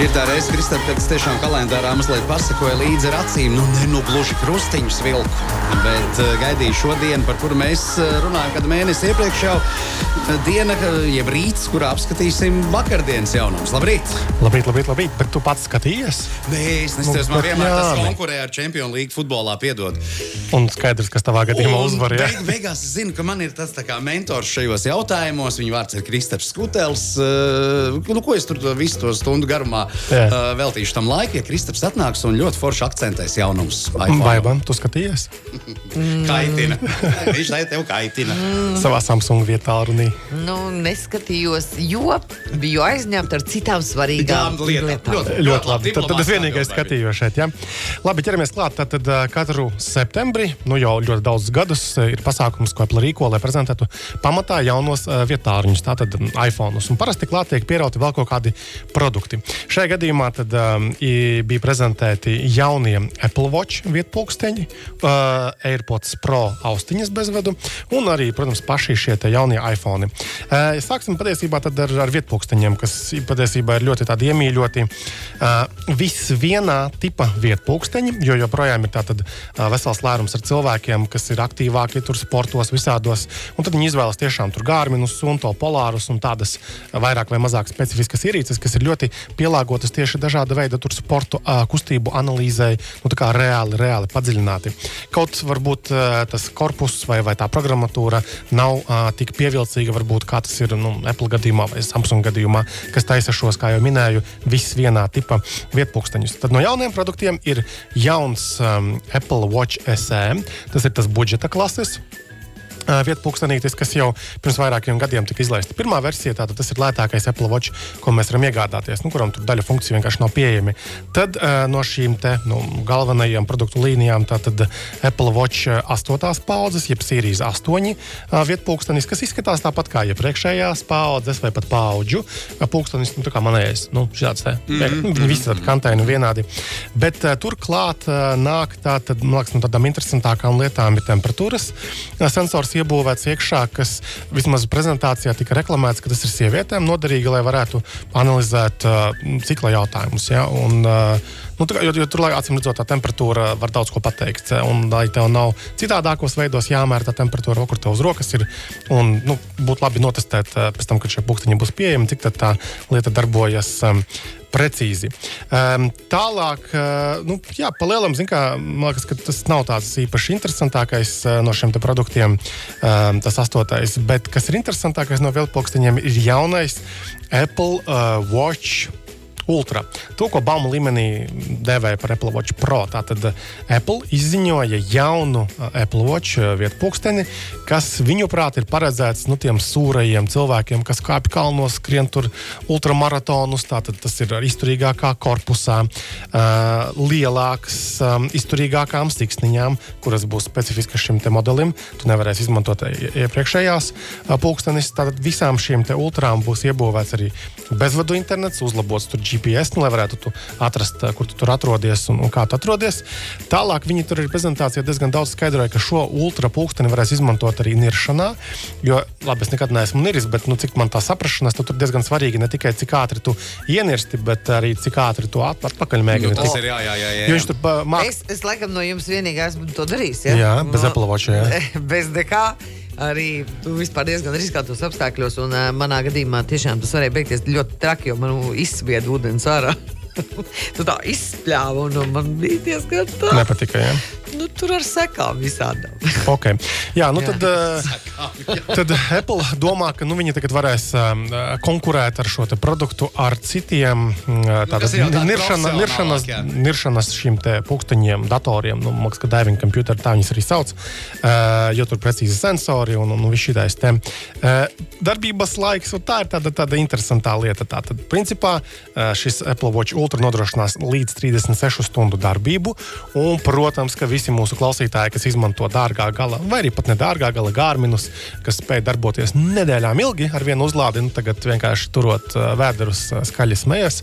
Šī ir tā reize, Kristap, kad es tiešām kalendārā mazliet pasakoju līdzi ar acīm. Nu, ne nu gluži krustiņus vilku, bet uh, gaidīju šo dienu, par kuru mēs uh, runājam, kad mēnesi iepriekš jau uh, diena, jeb rīts, kurā apskatīsim vakardienas jaunumus. Labrīt! Labrīt, labrīt, labrīt. Bet tu pats skatījies? Nē, es neskatījos, Nu, man vienmēr jā, tas konkurē ar Champions League futbolā, piedod. Un skaidrs, kas tavā gadījumā Un uzvarēja. Beig, beigās es zinu, ka man ir tas kā mentors šajos jautājumos. Viņa vārds ir Kristaps Skutels. Uh, nu, ko es tur visu to stundu garumā Jā. Uh, veltīšu tam laikam, ja Kristaps atnāks un ļoti forši akcentēs jaunumus. man tu skatījies Kaitina. Viņš lai tev kaitina. savā Samsung vietā runī? Nu, neskatījos, jo biju aizņemta ar citām svarīgām Tām lietām. lietām. Ļoti, Ļoti labi. Tad, tad es vienīgais skatījos šeit. Ja? Labi, ķeramies klāt. Tad, tad ā, katru septembrī, nu jau ļoti daudz gadus, ā, ir pasākums, ko Apple rīko, lai prezentētu pamatā jaunos ā, vietāruņus, tātad mm, iPhone. Un parasti klāt tiek pierauti vēl kaut kādi produkti. Šajā gadījumā tad, um, bija prezentēti jaunie Apple Watch vietpulksteņi, uh, AirPods Pro austiņas bezvedu un arī, protams, paši šie jaunie iPhone. Uh, sāksim patiesībā ar, ar vietpulksteņiem, kas patiesībā ir ļoti iemīļoti. Uh, viss vienā tipa vietpulksteņi, jo joprojām ir tātad uh, vesels lērums ar cilvēkiem, kas ir aktīvāki tur sportos, visādos. Un tad viņi izvēlas tiešām tur gārminus, sunto, polārus un tādas vairāk vai mazāk specifiskas ierīces, kas ir ļoti pielāgotas tieši dažāda veida tur sportu uh, kustību analīzei, nu reāli, reāli padziļināti. Kaut varbūt uh, tas korpus vai, vai tā programmatūra nav uh, tik pievilcīga, varbūt kā tas ir nu, Apple gadījumā vai Samsung gadījumā, kas taisa šos, kā jau minēju, viss vienā tipa vietpūksteņus. Tad no jauniem produktiem ir jauns um, Apple Watch SE, tas ir tas budžeta klases vietpunktsnītis, kas jau pirms vairākiem gadiem tika izlaista. Pirmā versija tātad tas ir lētākais Apple Watch, ko mēs varam iegādāties, nu, kuram tur daļa funkciju vienkārši nav pieejami. Tad no šīm te, nu, galvenajām produktu līnijām tātad Apple Watch 8. paudzes, jeb Series 8 uh, vietpunktsnis, kas izskatās tāpat kā iepriekšējās paudzes vai pat paudžu pulkstenis, nu, tā kā manējais, nu, šāds te. Mm -hmm. Visi tādi kantaini vienādi. Bet turklāt nāk tātad, man liekas, no tādām interesantākām lietām ir temperatūras sensors iebūvēts iekšā, kas vismaz prezentācijā tika reklamēts, ka tas ir sievietēm noderīgi, lai varētu analizēt uh, cikla jautājumus. Ja? Un, uh, Nu, tā jo, jo tur, lai acīm redzot, tā temperatūra var daudz ko pateikt. Un, lai tev nav citādākos veidos jāmēra tā temperatūra, kur tev uz rokas ir. Un, nu, būtu labi notestēt, uh, pēc tam, kad šie pūkstiņi būs pieejami, cik tā lieta darbojas. Um, Precīzi. Um, tālāk, uh, nu, jā, palielam, kā, man liekas, ka tas nav tāds īpaši interesantākais uh, no šiem produktiem, um, tas astotais. Bet kas ir interesantākais no vilpokstiņiem, ir jaunais Apple uh, Watch. Ultra. To, ko Baumu līmenī devēja par Apple Watch Pro. Tātad uh, Apple izziņoja jaunu uh, Apple Watch vietu pulksteni, kas viņuprāt ir paredzēts nu, tiem sūrajiem cilvēkiem, kas kāpj kalnos, skrien tur ultramaratonus. Tātad tas ir izturīgākā korpusā, lielāks, izturīgākām siksniņām, kuras būs specifiskas šim modelim. Tu nevarēsi izmantot ie- iepriekšējās pulkstenis. Tātad visām šīm ultrām būs iebūvēts arī bezvadu internets, uzlabots tur GPS, nu, lai varētu tu atrast, kur tu tur atrodies un, un kā tu atrodies. Tālāk viņi tur ir prezentācijā diezgan daudz skaidroja, ka šo ultra pulksteni varēs izmantot arī niršanā. Jo, labi, es nekad neesmu niris, bet nu, cik man tā saprašanās, tad tur diezgan svarīgi ne tikai cik ātri tu ienirsti, bet arī cik ātri tu at, atpakaļ Nu, mēģini. tas tikt. ir jā, jā, jā. jā. Viņš tur pa- māk. Es, es laikam no jums vienīgā esmu to darījis. Ja? Jā, bez Apple Watch, jā. Bez nekā. Arī tu vispār diezgan riskātos apstākļos, un uh, manā gadījumā tiešām tas varēja beigties ļoti traki, jo man izsvieda ūdens ārā. tu tā izspļāva, un, un man bija diezgan tā. Nepatika. Ja? Nu, tur ar sekām visādām. Okay. Jā, nu Jā. tad, uh, tad Apple domā, ka nu, viņi tagad varēs um, konkurēt ar šo produktu ar citiem uh, kas ir jau tādi niršana, niršanas, niršanas šīm te pūksteņiem, datoriem. Nu, man liekas, ka diving computer tā viņas arī sauc, uh, jo tur precīzi sensori un, un, un viss šitais te. Uh, darbības laiks, un tā ir tāda, tāda interesantā lieta. Tātad, principā, uh, šis Apple Watch Ultra nodrošinās līdz 36 stundu darbību, un, protams, ka visi mūsu klausītāji, kas izmanto dārgā gala, vai arī pat nedārgā gala gārminus, kas spēj darboties nedēļām ilgi ar vienu uzlādi. Nu, tagad vienkārši turot uh, vēderus uh, skaļi smējas.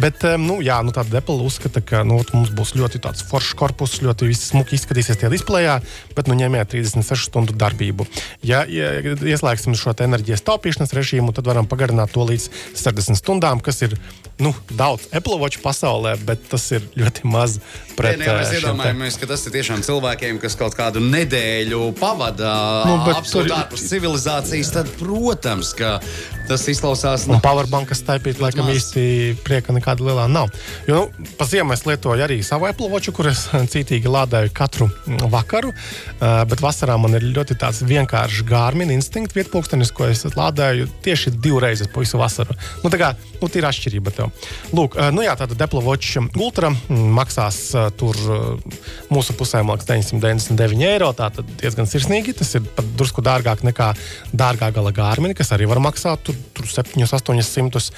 Bet, um, nu, jā, nu, tāda Apple uzskata, ka nu, mums būs ļoti foršs korpus, ļoti smuki izskatīsies tie displejā, bet nu, ņemiet 36 stundu darbību. Ja, ja ieslēgsim šo enerģijas taupīšanas režīmu, tad varam pagarināt to līdz 60 stundām, kas ir nu, daudz Apple Watch pasaulē, bet tas ir ļoti maz pret to. Mēs iedomājamies, ka tas ir tiešām cilvēkiem, kas kaut kādu nedēļu pavada nu, absolūti ārpus civilizācijas. Tad, protams, ka tas izklausās. No... Powerbankas taipīt, laikam maz. īsti prieka nekāda lielā nav. Jo nu, pa ziemu es lietoju arī savu Apple Watch, kur es cītīgi lādēju katru vakaru. Bet vasarā man ir ļoti tāds vienkāršs Garmin instinkts vietpūkstenis, ko es lādēju tieši divreiz pa visu vasaru. Nu, tā kā nu, ir atšķirība tev. Lūk, nu jā, tāda Apple Watch Ultra maksās uh, tur mūsu pusē, man liekas, 999 eiro. Tā tad diezgan sirsnīgi. Tas ir pat drusku dārgāk nekā dārgā gala Garmin, kas arī var maksāt tur, tur 700, 800.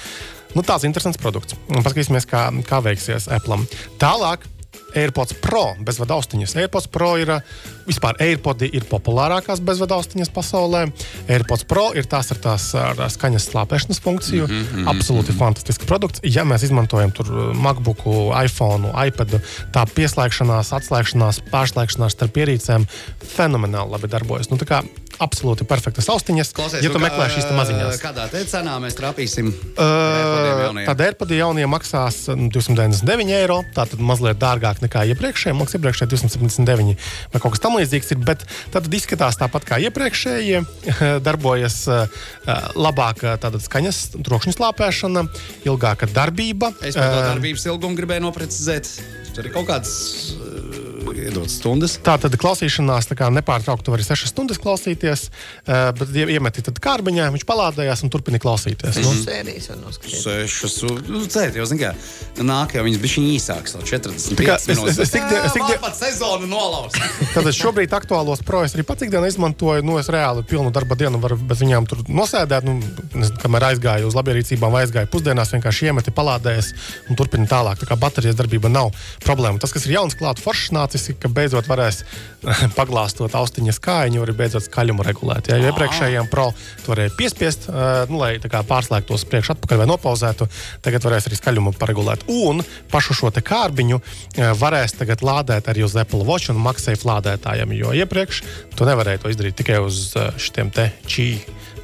Nu, tāds interesants produkts. Paskatīsimies, kā, kā veiksies Apple. Tālāk AirPods Pro bezvadu austiņas. AirPods Pro ir vispār AirPods ir populārākās bezvadu austiņas pasaulē. AirPods Pro ir tās ar tās ar skaņas slāpēšanas funkciju. Mm -hmm, Absolūti mm -hmm. fantastisks produkts. Ja mēs izmantojam tur MacBook, iPhone, iPad, tā pieslēgšanās, atslēgšanās, pārslēgšanās starp ierīcēm fenomenāli labi darbojas. Nu, absolūti perfektas austiņas. Klausies, ja tu nu, meklē šīs maziņās, kādā cenā mēs trāpīsim? Uh, tad AirPods jaunie maksās 299 eiro. Tā tad mazliet dārgāk nekā iepriekšējie. Maksā iepriekšējie 279 vai kaut kas tamlīdzīgs. Bet tad izskatās tāpat kā iepriekšējie. Darbojas labāk skaņas, trokšņa slāpēšana, ilgāka darbība. Es par to darbības ilgumu gribēju noprecizēt. Tur ir kaut kāds iedot stundas. Tā tad klausīšanās tā nepārtraukti var arī 6 stundas klausīties, uh, bet ja iemeti kārbiņā, viņš palādējās un turpina klausīties. Nu. Sērijas var noskatīties. Sešas, nu, cēt, jau, zin kā, nāk jau viņas bija īsākas, 40 minūtes. Es, es ikdien... pat sezonu nolauz. tad es šobrīd aktuālos projektus arī pats ikdienā izmantoju, nu es reāli pilnu darba dienu varu bez viņām tur nosēdēt, nu, nezinu, kamēr aizgāju uz labierīcībām vai aizgāju pusdienās, vienkārši iemeti palādējies un turpina tālāk. Tā kā baterijas darbība nav problēma. Tas, kas ir jauns klāt, foršs nācis, ka beidzot varēs paglāstot austiņas kājiņu, arī beidzot skaļumu regulēt. Ja, jo iepriekšējiem pro varēja piespiest, nu, lai pārslēgtos priekš atpakaļ vai nopauzētu, tagad varēs arī skaļumu paregulēt. Un pašu šo kārbiņu varēs tagad lādēt arī uz Apple Watch un MagSafe lādētājiem, jo iepriekš tu nevarēji to izdarīt tikai uz šiem te čī,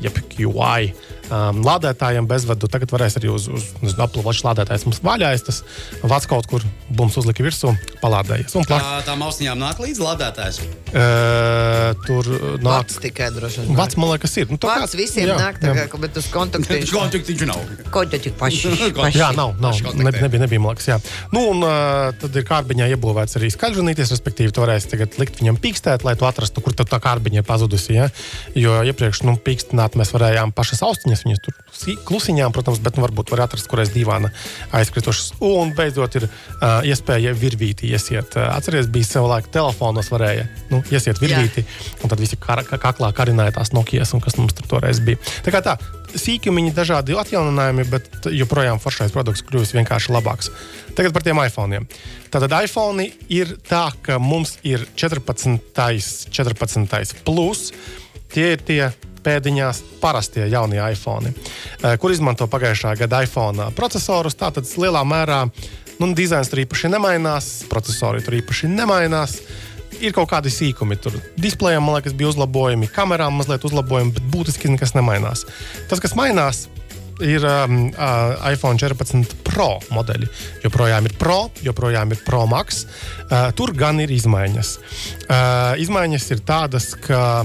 jeb QI um, lādētājiem bezvadu. Tagad varēs arī uz, uz, uz Apple Watch lādētājs mums vaļājas. Tas vats kaut kur bums uzlika virsū, palādējies. Un plak... Tā, tām austiņām nāk līdzi lādētājs. Uh, tur nāk vats tikai droši vien. Vats man liekas ir. Nu, vats kā, visiem jā, nāk, tā kā, bet uz kontaktiņu. kontaktiņu nav. Kontaktiņu paši. paši. Jā, nav, nav. Ne, nebija, nebija, man liekas, jā. Nu, un uh, tad ir kārbiņā iebūvēts arī skaļrunīties, respektīvi, tu varēsi tagad likt viņam pīkstēt, lai tu atrastu, kur tā kārbiņa ir pazudusi. Ja? Jo iepriekš, nu, pīkstināt mēs varējām pašas austiņas, viņas tur klusiņām, protams, bet nu, varbūt var atrast, kurais divāna aizkritušas. Un beidzot ir uh, iespēja virvīti iesiet. Uh, atcerieties, bija savulaik telefonos varēja nu, iesiet virvīti, Jā. un tad visi kar kaklā karināja tās Nokijas, un kas mums tur toreiz bija. Tā kā tā, sīkumiņi, dažādi atjauninājumi, bet joprojām foršais produkts kļūst vienkārši labāks. Tagad par tiem iPhone. Tātad iPhone ir tā, ka mums ir 14. 14. plus. Tie ir tie pēdiņās parastie jaunie iPhone, eh, kur izmanto pagājušā gada iPhone procesorus. Tātad lielā mērā nu, dizains tur īpaši nemainās, procesori tur īpaši nemainās. Ir kaut kādi sīkumi. Tur displejam, man liekas, bija uzlabojumi, kamerām mazliet uzlabojumi, bet būtiski nekas nemainās. Tas, kas mainās, ir um, uh, iPhone 14 Pro modeļi. Joprojām ir Pro, joprojām ir Pro Max. Uh, tur gan ir izmaiņas. Uh, izmaiņas ir tādas, ka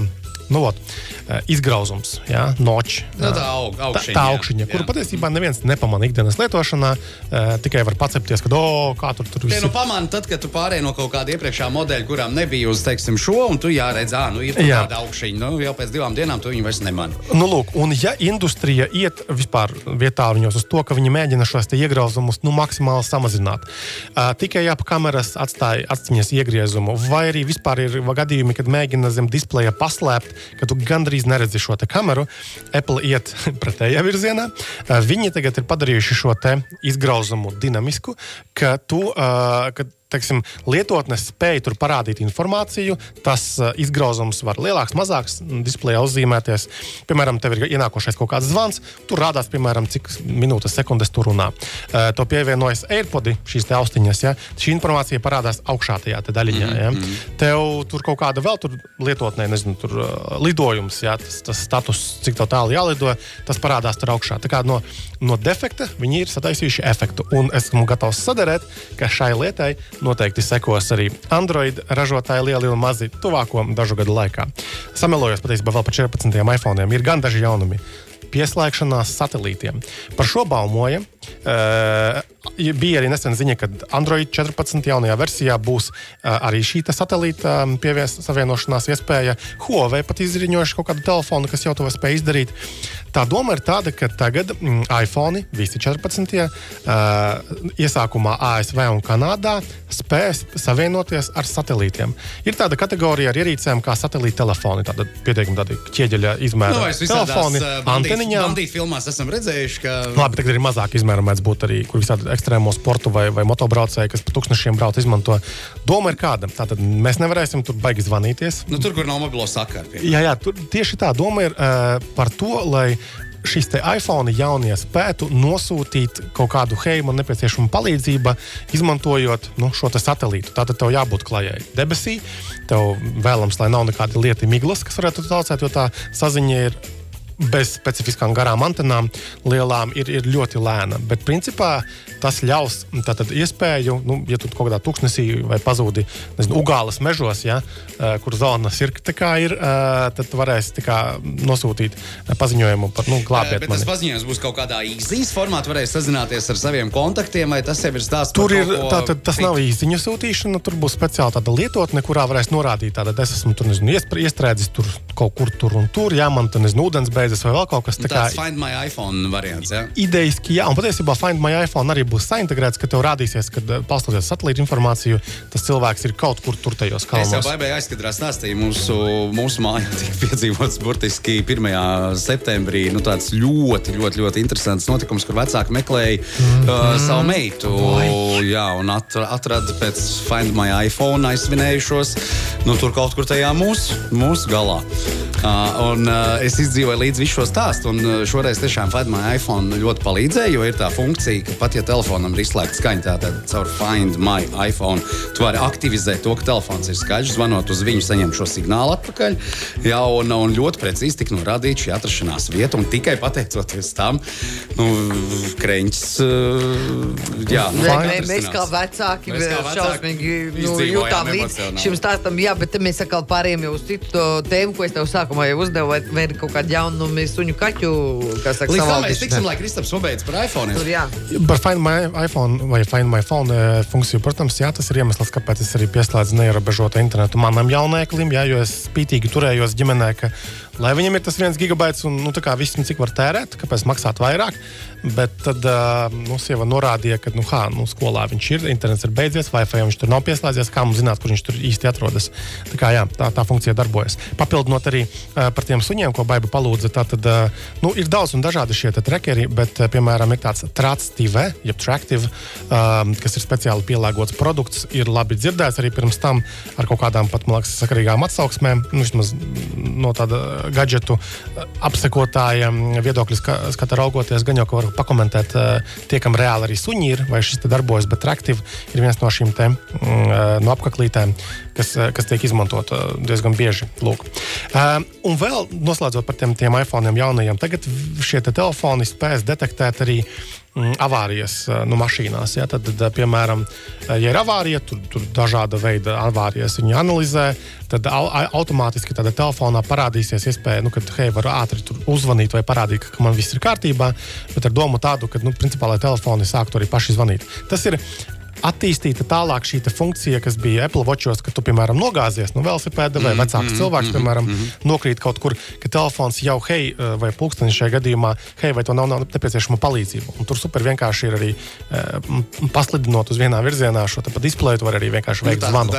nu, ot, Eh, izgrauzums, ja, noči. Nu, tā aug, augšiņa, tā, tā augšiņa jā, kuru jā. patiesībā neviens nepamanā ikdienas lietošanā. Uh, tikai var pacepties, ka, oh, kā tur tur viss ir. Nu, pamani, tad, kad tu pārēji no kaut kāda iepriekšējā modeļa, kurām nebija uz teiksim, šo, un tu jāredz, ah, nu, ir jā. tāda augšiņa. Nu, jau pēc divām dienām tu viņu vairs nemani. Nu, lūk, un ja industrija iet vispār vietā viņos uz to, ka viņi mēģina šos iegrauzumus nu, maksimāli samazināt, uh, tikai ap kameras atstāja atciņas iegriezumu, vai arī vispār ir gadījumi, kad mēģina zem displeja paslēpt, ka tu gandrīz neredzi šo kameru. Apple iet pretējā virzienā. Viņi tagad ir padarījuši šo izgrauzumu dinamisku, ka tu, kad teiksim, lietotne spēja tur parādīt informāciju. Tas uh, izgrauzums var lielāks, mazāks displejā uzzīmēties. Piemēram, tev ir ienākošais kaut kāds zvans, tur rādās, piemēram, cik minūtes, sekundes tur runā. Uh, to pievienojas AirPodi, šīs austiņas. Ja? Šī informācija parādās augšā tajā daļiņā. Ja? Mm -hmm. Tev tur kaut kāda vēl tur lietotnē, nezinu, tur uh, lidojums, ja? tas, tas status, cik tālu jālido, tas parādās tur augšā. Tā kā no, no defekta viņi ir sataisījuši efektu. Un esmu gatavs sadarēt, ka šai lietai noteikti sekos arī Android ražotāji, lieli un mazi, tuvāko dažu gadu laikā. Samelojos patiesībā vēl par 14 iPhone. Ir gan daži jaunumi. Pieslēgšanās satelītiem. Par šo baumoja. Uh, bija arī nesen ziņa, ka Android 14 jaunajā versijā būs uh, arī šī satelīta um, pievies, savienošanās iespēja. Huawei pat izriņojuši kaut kādu telefonu, kas jau to spēj izdarīt. Tā doma ir tāda, ka tagad mm, iPhone, visi 14, uh, iesākumā ASV un Kanādā spēs savienoties ar satelītiem. Ir tāda kategorija ar ierīcēm kā satelīta telefoni, tāda pietiekami tāda ķieģeļa izmēra no, telefoni. Anteniņām. Bandīt filmās esam redzējuši, ka. Labi, tagad ir mazāk izmēra, mēdz būt arī, kur visādi ekstrēmo sportu vai, vai motobraucēji, kas pa tūkstošiem brauc, izmanto. Doma ir kāda. Tātad mēs nevarēsim tur baigi zvanīties. Nu, tur, kur nav mobilo sakaru. Jā, jā, tur tieši tā doma ir uh, par to, lai šis iPhone jaunie spētu nosūtīt kaut kādu heimu nepieciešamu palīdzību, izmantojot nu, šo satelītu. Tātad tev jābūt klajai debesī. Tev vēlams, lai nav nekāda lieta miglas, kas varētu traucēt, jo tā saziņa ir bez specifiskām garām antenām, lielām, ir, ir ļoti lēna. Bet principā tas ļaus tātad, iespēju, nu, ja tu kaut kādā tūkstnesī vai pazūdi nezinu, Ugāles mežos, ja, kur zonas ir, ir, tad varēsi kā, nosūtīt paziņojumu par nu, glābiet bet mani. Tas paziņojums būs kaut kādā īsiņas formātā, varēs sazināties ar saviem kontaktiem, vai tas jau ir stāsts tur ir, ko... tātad, tas nav īsiņu sūtīšana, tur būs speciāla lietotne, kurā varēs norādīt, tātad es esmu tur, nezinu, iestrēdzis tur kaut kur tur un tur, jā, man tur nezinu, ūdens beidzas vai vēl kaut kas tāds. Tas ir Find My iPhone variants, jā? Idejiski, jā, un patiesībā Find My iPhone arī būs saintegrēts, ka tev rādīsies, ka eh, balstoties satelīta informāciju, tas cilvēks ir kaut kur tur tajos kalnos. Es jau baigāju aizskatīt stāstīju, mūsu, mūsu mājā tika piedzīvots burtiski 1. septembrī nu, tāds ļoti, ļoti, ļoti interesants notikums, kur vecāki meklēja mm -hmm. uh, savu meitu. Vai. Jā, un atrada pēc Find My iPhone aizsvinējušos nu, tur kaut kur tajā mūsu, mūsu galā. Un, es izdzīvoju līdzi visu šo stāstu, un šoreiz tiešām My iPhone ļoti palīdzēja, jo ir tā funkcija, ka pat ja telefonam ir izslēgta skaņa, tad caur Find My iPhone tu vari aktivizēt to, ka telefons ir skaļš, zvanot uz viņu, saņemt šo signālu atpakaļ. Jā, un, un ļoti precīzi tika norādīta šī atrašanās vieta, un tikai pateicoties tam, nu, Kreņķis. Uh, jā, Nē, nē, mēs kā vecāki, šausmīgi nu, jūtām līdzi šim stāstam, jā, bet mēs atkal pārējām jau uz citu tēmu, ko es tev sākumā jau uzdevu, vai, ir kaut kāda jaunuma suņu kaķu, kas saka, Līdz tam mēs tiksim, lai Kristaps pabeidz par iPhone. Tur, jā. Par Find My iPhone vai Find My Phone eh, funkciju, protams, jā, tas ir iemesls, kāpēc es arī pieslēdzu neierobežotu internetu manam jaunēklim, jā, jo es spītīgi turējos ģimenē, ka lai viņam ir tas viens gigabaits un nu, viss, cik var tērēt, kāpēc maksāt vairāk. Bet tad uh, nu, sieva norādīja, ka nu, hā, nu, skolā viņš ir, internets ir beidzies, vai viņš tur nav pieslēdzies, kā mums zināt, kur viņš tur īsti atrodas. Tā, kā, jā, tā, tā funkcija darbojas. Papildinot arī uh, par tiem suņiem, ko Baiba palūdza, tā tad uh, nu, ir daudz un dažādi šie trekeri, bet, uh, piemēram, ir tāds Tractive, jeb Tractive, um, kas ir speciāli pielāgots produkts, ir labi dzirdēts arī pirms tam ar kaut kādām pat, man liekas, sakarīgām atsauksmēm, nu, vismaz no tāda gadgetu apsekotāja viedokļa skata raugoties, gan jau, var pakomentēt, tie, kam reāli arī suņi ir, vai šis darbojas, bet Reaktīva ir viens no šīm te, mm, no apkaklītēm, kas, kas tiek izmantot diezgan bieži. Lūk. Un vēl noslēdzot par tiem, tiem iPhone jaunajiem, tagad šie te telefoni spēs detektēt arī Mm, avārijas eh, nu, mašīnās. Ja? Tad, tad, piemēram, eh, ja ir avārija, tur, tur dažāda veida avārijas viņi analizē, tad au, automātiski tādā telefonā parādīsies iespēja, nu, ka, hei, var ātri uzvanīt vai parādīt, ka man viss ir kārtībā, bet ar domu tādu, ka, nu, principā, lai telefoni sāktu arī paši zvanīt. Tas ir attīstīta tālāk šī funkcija, kas bija Apple Watchos, ka tu, piemēram, nogāzies no velosipēda vai mm, vecāks mm, cilvēks, mm, piemēram, mm. nokrīt kaut kur, ka telefons jau, hei, eh, vai pulkstenis šajā gadījumā, hei, vai to nav, nav nepieciešama palīdzība. Un tur super vienkārši ir arī e, paslidinot uz vienā virzienā šo displeju, var arī vienkārši nu, veikt nu, zvanu.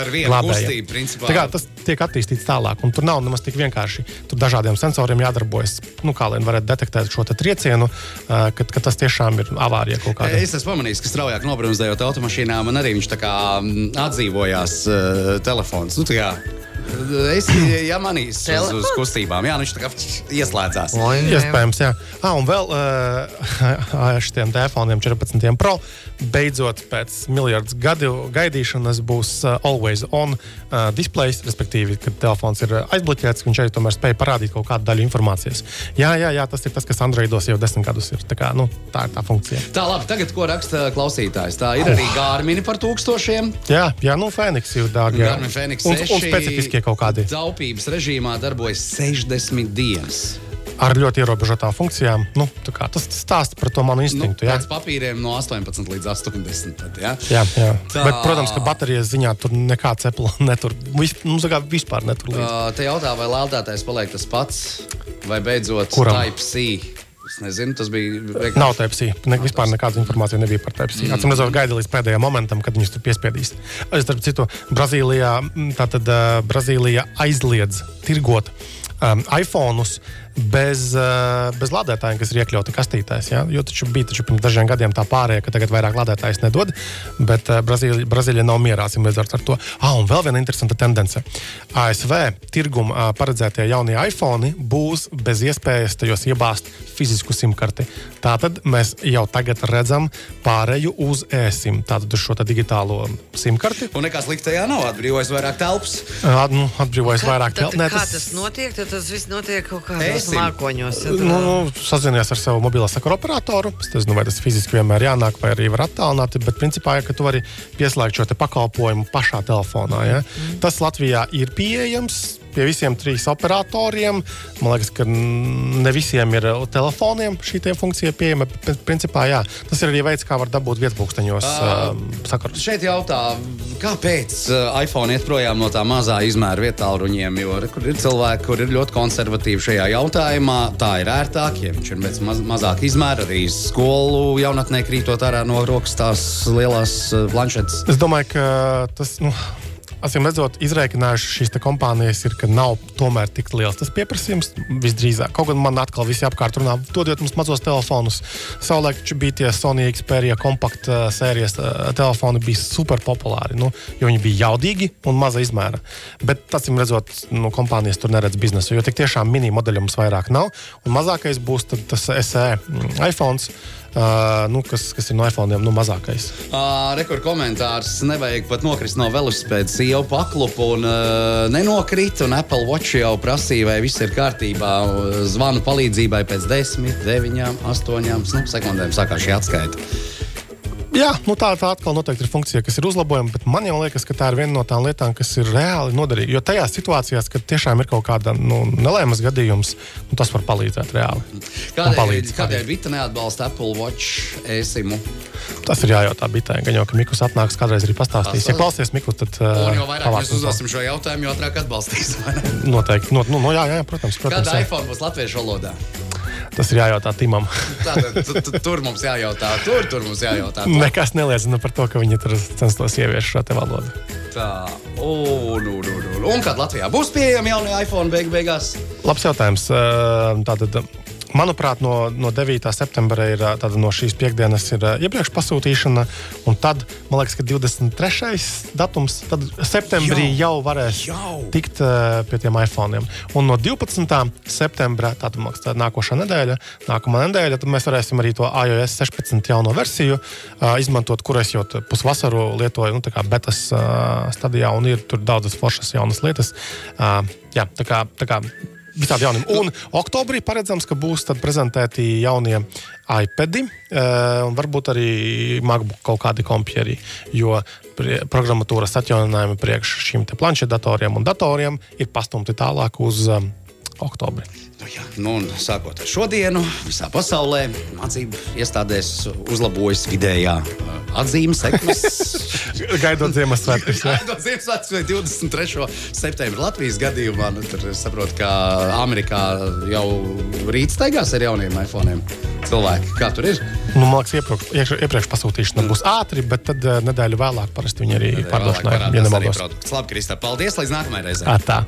Tā kā tas tiek attīstīts tālāk, un tur nav nemaz tik vienkārši. Tur dažādiem sensoriem jādarbojas, nu, kā lai varētu detektēt šo triecienu, kad, kad tas tiešām ir avārija kaut kāda. Es esmu pamanījis, ka straujāk nobremzējot automašīnu lidmašīnā man arī viņš tā kā mm, atdzīvojās uh, telefons. Nu, tā kā, Es ja manīs uz, uz kustībām. Jā, nu viņš tā kā ieslēdzās. Iespējams, jā. Ah, un vēl uh, šiem telefoniem 14 Pro beidzot pēc miljardus gadu gaidīšanas būs uh, always on uh, displays, respektīvi, kad telefons ir aizbloķēts, viņš arī tomēr spēja parādīt kaut kādu daļu informācijas. Jā, jā, jā tas ir tas, kas Androidos jau desmit gadus ir. Tā, kā, nu, tā ir tā funkcija. Tā, labi, tagad ko raksta klausītājs? Tā ir arī Gārmini par tūkstošiem. Jā, jā nu, Fēniks ir dārgi. jā. Garmin Fenix Un, 6 un specifiskie kaut kādi Taupības režīmā darbojas 60 dienas. ar ļoti ierobežotām funkcijām. Nu, tas stāsta par to manu Nu, instinktu. jā. pēc papīriem no 18 līdz 80. Tad, ja? Jā, jā. Tā. Bet, protams, ka baterijas ziņā tur nekāds Apple netur. Vis, nu, kā vispār netur līdzi. Uh, te jautā, vai lādētājs paliek tas pats, vai beidzot Kuram? Type-C. Es nezinu, tas bija. vienkārši- Nav Type-C. Ne, vispār nekādas informācijas nebija par Type-C. Mm. Atcīm redzot, gaida līdz pēdējiem momentam, kad viņus tur piespiedīs. Es starp citu, Brazīlijā, tātad, Brazīlija aizliedz tirgot um, iPhone'us bez, uh, bez lādētājiem, kas ir iekļauti kastītēs. Ja? Jo taču bija taču pirms dažiem gadiem tā pārējā, ka tagad vairāk lādētājs nedod, bet uh, Brazīlija, Brazīlija nav mierā ar to. Ah, un vēl viena interesanta tendence. ASV tirguma uh, paredzētie jaunie iPhone būs bez iespējas tajos iebāzt fizisku simkarti. Tātad mēs jau tagad redzam pāreju uz e-sim, tātad uz šo tā digitālo simkarti. Un nekas sliktajā nav atbrīvojis vairāk telpas. Uh, nu, atbrīvojas vairāk Tad, tel- Nē, kā tas notiek? Tad tas viss notiek kaut kādos mākoņos. Nu, nu, sazinies ar savu mobilo sakaru operatoru. Es nezinu, vai tas fiziski vienmēr jānāk, vai arī var attālināt. Bet, principā, ja, tu vari pieslēgt šo pakalpojumu pašā telefonā. Ja? Tas Latvijā ir pieejams. Pie visiem trīs operatoriem. Man liekas, ka ne visiem ir uh, telefoniem šī funkcija pieejama. Principā, jā, tas ir arī veids, kā var dabūt vietpunkteņos uh, sakarus. Šeit jautā, kāpēc uh, iPhone iet projām no tā mazā izmēra vietāluņiem? Jo ir cilvēki, kur ir ļoti konservatīvi šajā jautājumā. Tā ir ērtāk, ja viņš ir pēc maz, mazāka izmēra. Arī skolu jaunatnē krītot ārā no rokas tās lielās uh, planšetes. Es domāju, ka tas. Nu, Acīm redzot, izreikinājuši šīs kompānijas, ir, ka nav tomēr tik liels tas pieprasījums. Visdrīzāk, kaut gan man atkal visi apkārt runā, dodiet mums mazos telefonus. Savulaik bija tie Sony Xperia kompakta uh, sērijas uh, telefoni, bija super populāri, nu, jo viņi bija jaudīgi un maza izmēra. Bet, acīm redzot, nu, kompānijas tur neredz biznesu, jo tik tiešām mini modeļu mums vairāk nav. Un mazākais būs tas SE mm, iPhone. Uh, nu, kas, kas ir no iPhone nu, mazākais. Uh, Rekords komentārs. Nevajag pat nokrist no velosipēda. Jau paklupa un uh, nenokrita. Un Apple Watch jau prasīja, vai viss ir kārtībā. Zvanu palīdzībai pēc 10, 9, 8 nu, sekundēm sākās šī atskaita. Jā, nu tā, tā atkal noteikti ir funkcija, kas ir uzlabojama, bet man jau liekas, ka tā ir viena no tām lietām, kas ir reāli noderīga. Jo tajās situācijās, kad tiešām ir kaut kāda nu, nelaimes gadījums, nu, tas var palīdzēt reāli. Kādēļ, palīdz, kādēļ Vita neatbalsta Apple Watch esimu? Tas ir jājautā bitai. Gan jau, ka Mikls atnāks kādreiz arī pastāstīs. Ja klausies Miklu, tad Un jo uh, vairāk mēs uzdosim šo jautājumu, jo ātrāk vēl. Noteikti. No, nu, no, jā, jā, protams, protams Kāda iPhone būs latviešu valodā? Tas ir jājautā Timam. Tātad, tu- tu- tur mums jājautā, tur, tur mums jājautā. Tur. Nekas neliecina par to, ka viņi tur censtos ieviest šo te valodu. Tā, un, un, un, un. un kad Latvijā būs pieejami jaunie iPhone beig beigās? Labs jautājums. Tātad, manuprāt, no, no 9. septembra ir tātad no šīs piekdienas ir iepriekš pasūtīšana, un tad, man liekas, ka 23. datums, tad septembrī jau, jau varēs Jau. tikt uh, pie tiem iPhone. Un no 12. septembra, man liekas, tā nākošā nedēļa, nākamā nedēļa, tad mēs varēsim arī to iOS 16 jauno versiju uh, izmantot, kur es jau pusvasaru lietoju, nu, tā kā betas uh, stadijā, un ir tur daudzas foršas jaunas lietas. Uh, jā, tā kā, tā kā Visādi jauniem. Un oktobrī paredzams, ka būs prezentēti jaunie iPadi eh, un varbūt arī MacBook kaut kādi kompjeri. Jo programmatūras atjauninājumi priekš te planšetdatoriem un datoriem ir pastumti tālāk uz um, oktobri. Nu, jā, nu, un sākot ar šodienu, visā pasaulē mācību iestādēs uzlabojas vidējā uh, atzīmes sekmes. Gaidot Ziemassvētkus. jā. No Ziemassvētku vai 23. septembrī Latvijas gadījumā, nu, tur es saprotu, ka Amerikā jau rīt staigās ar jauniem iPhone. Cilvēki, kā tur ir? Nu, man liekas, iepriekš, iepriekš, iepriekš pasūtīšana būs ātri, bet tad uh, nedēļu vēlāk parasti viņi arī pārdošanā ir. Ja. Labi, Kristā, paldies! Līdz nākamajai reizei! Tā.